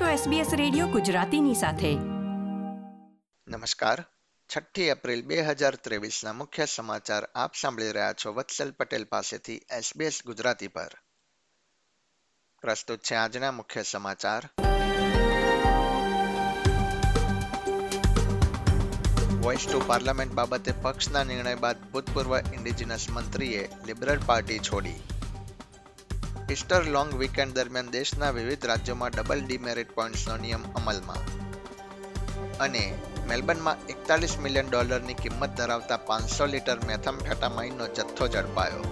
છો SBS radio ગુજરાતીની સાથે. નમસ્કાર. છઠ્ઠી એપ્રિલ બે હજાર ત્રેવીસના મુખ્ય સમાચાર આપ સાંભળી રહ્યા છો વત્સલ પટેલ પાસેથી SBS ગુજરાતી પર. પ્રસ્તુત છે આજના મુખ્ય સમાચાર. વોઇસ ટુ પાર્લામેન્ટ બાબતે પક્ષના નિર્ણય બાદ ભૂતપૂર્વ ઇન્ડિજિનસ મંત્રીએ લિબરલ પાર્ટી છોડી. ઇસ્ટર લોંગ વીકેન્ડ દરમિયાન દેશના વિવિધ રાજ્યોમાં ડબલ ડિમેરિટ પોઈન્ટ્સનો નિયમ અમલમાં. અને મેલબર્નમાં એકતાલીસ મિલિયન ડોલરની કિંમત ધરાવતા પાંચસો લીટર મેથામ્ફેટામાઇનનો જથ્થો ઝડપાયો.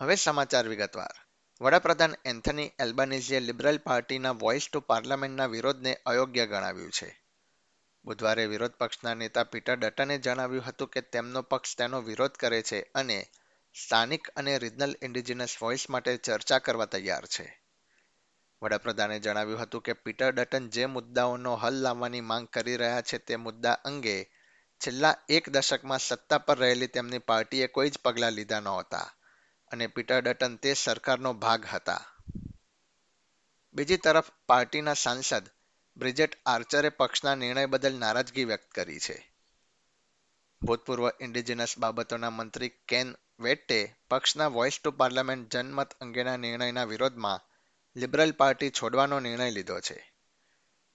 હવે સમાચાર વિગતવાર. વડાપ્રધાન એન્થની એલ્બાનીઝીએ લિબરલ પાર્ટીના વોઇસ ટુ પાર્લામેન્ટના વિરોધને અયોગ્ય ગણાવ્યું છે. બુધવારે વિરોધ પક્ષના નેતા પીટર ડટને જણાવ્યું હતું કે તેમનો પક્ષ તેનો વિરોધ કરે છે અને સ્થાનિક અને રિજનલ ઇન્ડિજિનસ વોઇસ માટે ચર્ચા કરવા તૈયાર છે. વડાપ્રધાને જણાવ્યું હતું કે પીટર ડટન જે મુદ્દાઓનો હલ લાવવાની માંગ કરી રહ્યા છે તે મુદ્દા અંગે છેલ્લા એક દશકમાં સત્તા પર રહેલી તેમની પાર્ટીએ કોઈ જ પગલાં લીધા નહોતા. અને પીટર ડટન તે સરકારનો ભાગ હતા. બીજી તરફ પાર્ટીના સાંસદ બ્રિજેટ આર્ચરે પક્ષના નિર્ણય બદલ નારાજગી વ્યક્ત કરી છે. ભૂતપૂર્વ ઇન્ડિજિનસ બાબતોના મંત્રી કેન વેટ્ટે પક્ષના વોઇસ ટુ પાર્લામેન્ટ જનમત અંગેના નિર્ણયના વિરોધમાં લિબરલ પાર્ટી છોડવાનો નિર્ણય લીધો છે.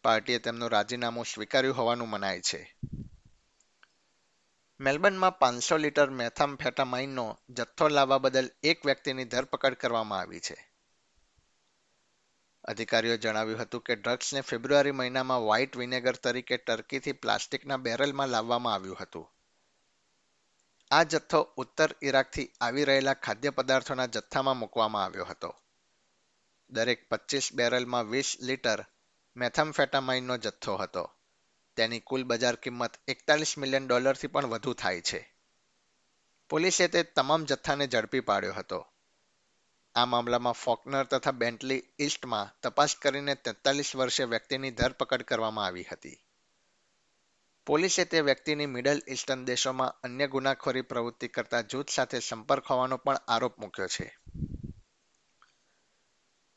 પાર્ટીએ તેમનું રાજીનામું સ્વીકાર્યું હોવાનું મનાય છે. મેલબર્નમાં પાંચસો લીટર મેથામ્ફેટામાઇનનો જથ્થો લાવવા બદલ એક વ્યક્તિની ધરપકડ કરવામાં આવી છે. અધિકારીઓ જણાવ્યું હતું કે ડ્રગ્સને ફેબ્રુઆરી મહિનામાં વ્હાઇટ વિનેગર તરીકે ટર્કીથી પ્લાસ્ટિકના બેરલમાં લાવવામાં આવ્યું હતું. આ જથ્થો ઉત્તર ઇરાકથી આવી રહેલા ખાદ્ય પદાર્થોના જથ્થામાં મૂકવામાં આવ્યો હતો. દરેક પચીસ બેરલમાં વીસ લીટર મેથામ્ફેટામાઇનનો જથ્થો હતો. તેની કુલ બજાર કિંમત એકતાલીસ મિલિયન ડોલરથી પણ વધુ થાય છે. પોલીસે તે તમામ જથ્થાને ઝડપી પાડ્યો હતો. આ મામલામાં ફોકનર તથા બેન્ટલી ઈસ્ટમાં તપાસ કરીને તેતાલીસ વર્ષે વ્યક્તિની ધરપકડ કરવામાં આવી હતી. પોલીસે તે વ્યક્તિની મિડલ ઇસ્ટર્ન દેશોમાં અન્ય ગુનાખોરી પ્રવૃત્તિ કરતા જૂથ સાથે સંપર્ક હોવાનો પણ આરોપ મૂક્યો છે.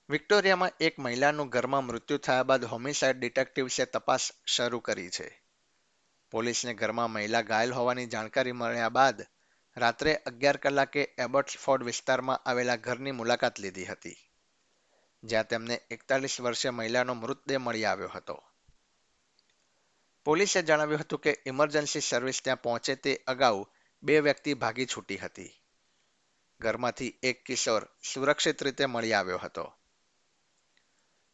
વિક્ટોરિયામાં એક મહિલાનું ઘરમાં મૃત્યુ થયા બાદ હોમિસાઇડ ડિટેક્ટિવ્સે તપાસ શરૂ કરી છે. પોલીસને ઘરમાં મહિલા ઘાયલ હોવાની જાણકારી મળ્યા બાદ રાત્રે અગિયાર કલાકે એબર્ટ્સફોર્ડ વિસ્તારમાં આવેલા ઘરની મુલાકાત લીધી હતી, જ્યાં તેમને એકતાલીસ વર્ષીય મહિલાનો મૃતદેહ મળી આવ્યો હતો. પોલીસે જણાવ્યું હતું કે ઇમરજન્સી સર્વિસ ત્યાં પહોંચે તે અગાઉ બે વ્યક્તિ ભાગી છૂટી હતી. ઘરમાંથી એક કિશોર સુરક્ષિત રીતે મળી આવ્યો હતો.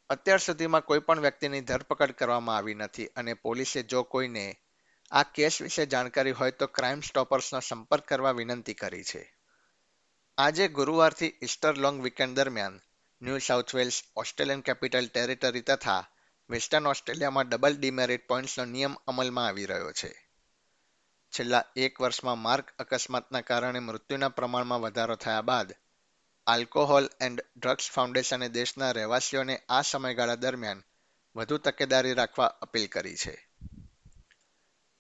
અત્યાર સુધીમાં કોઈ પણ વ્યક્તિની ધરપકડ કરવામાં આવી નથી અને પોલીસે જો કોઈને આ કેસ વિશે જાણકારી હોય તો ક્રાઇમ સ્ટોપર્સનો સંપર્ક કરવા વિનંતી કરી છે. આજે ગુરુવારથી ઇસ્ટર લોંગ વીકેન્ડ દરમિયાન New South Wales Australian Capital Territory તથા વેસ્ટર્ન ઓસ્ટ્રેલિયામાં ડબલ ડિમેરિટ પોઇન્ટ્સનો નિયમ અમલમાં આવી રહ્યો છે. છેલ્લા એક વર્ષમાં માર્ગ અકસ્માતના કારણે મૃત્યુના પ્રમાણમાં વધારો થયા બાદ આલ્કોહોલ એન્ડ ડ્રગ્સ ફાઉન્ડેશને દેશના રહેવાસીઓને આ સમયગાળા દરમિયાન વધુ તકેદારી રાખવા અપીલ કરી છે.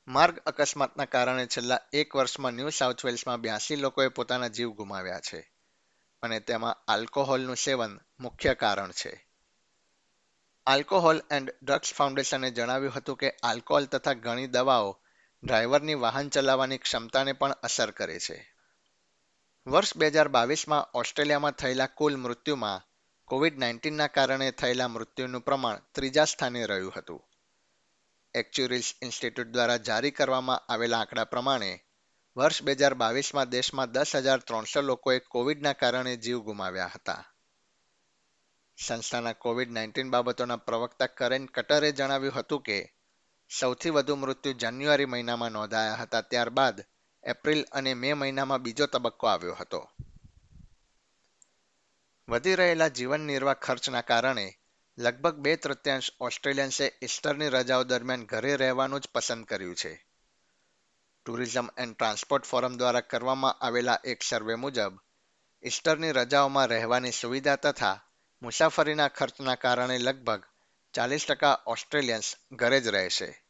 માર્ગ અકસ્માતના કારણે છેલ્લા એક વર્ષમાં ન્યૂ સાઉથ વેલ્સમાં બ્યાસી લોકોએ પોતાના જીવ ગુમાવ્યા છે અને તેમાં આલ્કોહોલનું સેવન મુખ્ય કારણ છે. આલ્કોહોલ એન્ડ ડ્રગ્સ ફાઉન્ડેશને જણાવ્યું હતું કે આલ્કોહોલ તથા ઘણી દવાઓ ડ્રાઈવરની વાહન ચલાવવાની ક્ષમતાને પણ અસર કરે છે. વર્ષ બે હજાર બાવીસમાં ઓસ્ટ્રેલિયામાં થયેલા કુલ મૃત્યુમાં કોવિડ નાઇન્ટીનના કારણે થયેલા મૃત્યુનું પ્રમાણ ત્રીજા સ્થાને રહ્યું હતું. એક્ચ્યુરિસ ઇન્સ્ટિટ્યૂટ દ્વારા જારી કરવામાં આવેલા આંકડા પ્રમાણે વર્ષ બે હજાર બાવીસમાં દેશમાં દસ હજાર ત્રણસો લોકોએ કોવિડના કારણે જીવ ગુમાવ્યા હતા. સંસ્થાના કોવિડ નાઇન્ટીન બાબતોના પ્રવક્તા કરેન કટરે જણાવ્યું હતું કે, સૌથી વધુ મૃત્યુ જાન્યુઆરી મહિનામાં નોંધાયા હતા, ત્યારબાદ એપ્રિલ અને મે મહિનામાં બીજો તબક્કો આવ્યો હતો. વધી રહેલા જીવન નિર્વાહ ખર્ચના કારણે લગભગ બે તૃતીયાંશ ઓસ્ટ્રેલિયન્સે ઇસ્ટરની રજાઓ દરમિયાન ઘરે રહેવાનું જ પસંદ કર્યું છે. ટુરિઝમ એન્ડ ટ્રાન્સપોર્ટ ફોરમ દ્વારા કરવામાં આવેલા એક સર્વે મુજબ ઇસ્ટરની રજાઓમાં રહેવાની સુવિધા તથા મુસાફરીના ખર્ચના કારણે લગભગ ચાલીસ ટકા ઓસ્ટ્રેલિયન્સ ઘરે જ રહેશે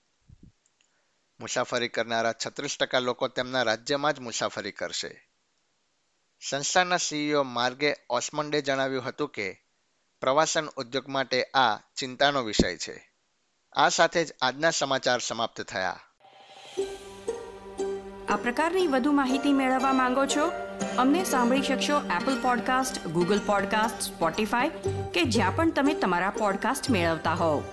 મુસાફરી કરનારા છત્રીસ ટકા લોકો તેમના રાજ્યમાં જ મુસાફરી કરશે. સંસ્થાના સીઈઓ માર્ગે ઓસ્મન્ડે જણાવ્યું હતું કે, પ્રવાસન ઉદ્યોગ માટે આ ચિંતાનો વિષય છે. આ સાથે જ આજના સમાચાર સમાપ્ત થયા. આ પ્રકારની વધુ માહિતી મેળવવા માંગો છો? અમને સાંભળી શકશો Apple podcast Google podcast Spotify કે જ્યાં પણ તમે તમારા પોડકાસ્ટ મેળવતા હોવ.